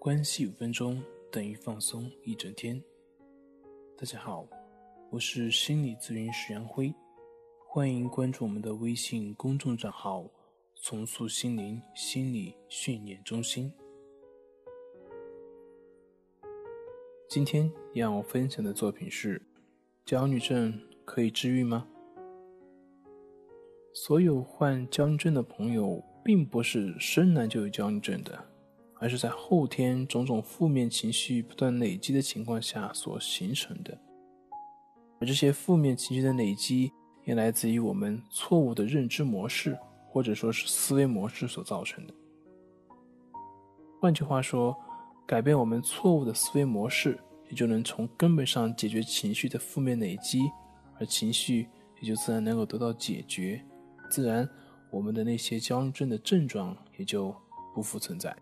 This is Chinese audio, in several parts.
关系五分钟等于放松一整天。大家好，我是心理咨询师杨辉，欢迎关注我们的微信公众账号“重塑心灵心理训练中心”。今天要分享的作品是：焦虑症可以治愈吗？所有患焦虑症的朋友，并不是生来就有焦虑症的。而是在后天种种负面情绪不断累积的情况下所形成的，而这些负面情绪的累积也来自于我们错误的认知模式或者说是思维模式所造成的。换句话说，改变我们错误的思维模式，也就能从根本上解决情绪的负面累积，而情绪也就自然能够得到解决，自然我们的那些焦虑症的症状也就不复存在。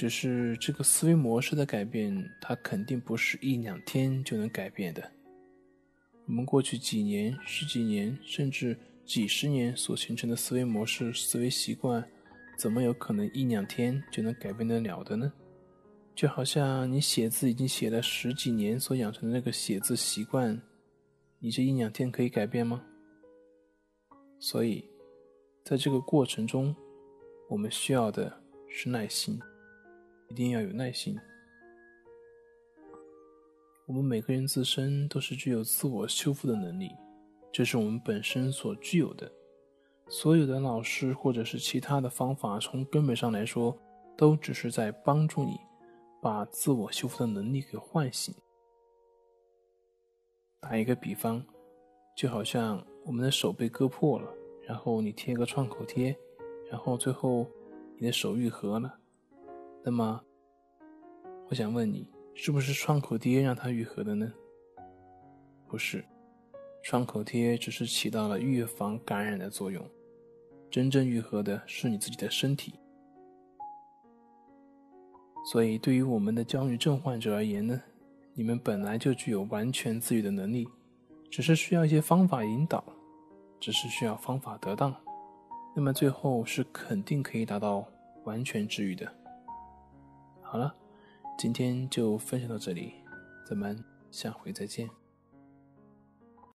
只是这个思维模式的改变，它肯定不是一两天就能改变的。我们过去几年、十几年，甚至几十年所形成的思维模式、思维习惯，怎么有可能一两天就能改变得了的呢？就好像你写字已经写了十几年所养成的那个写字习惯，你这一两天可以改变吗？所以，在这个过程中，我们需要的是耐心。一定要有耐心。我们每个人自身都是具有自我修复的能力，这是我们本身所具有的。所有的老师或者是其他的方法，从根本上来说，都只是在帮助你把自我修复的能力给唤醒。打一个比方，就好像我们的手被割破了，然后你贴个创口贴，然后最后你的手愈合了。那么，我想问你，是不是创口贴让它愈合的呢？不是，创口贴只是起到了预防感染的作用，真正愈合的是你自己的身体。所以，对于我们的焦虑症患者而言呢，你们本来就具有完全自愈的能力，只是需要一些方法引导，只是需要方法得当，那么最后是肯定可以达到完全治愈的。好了，今天就分享到这里，咱们下回再见。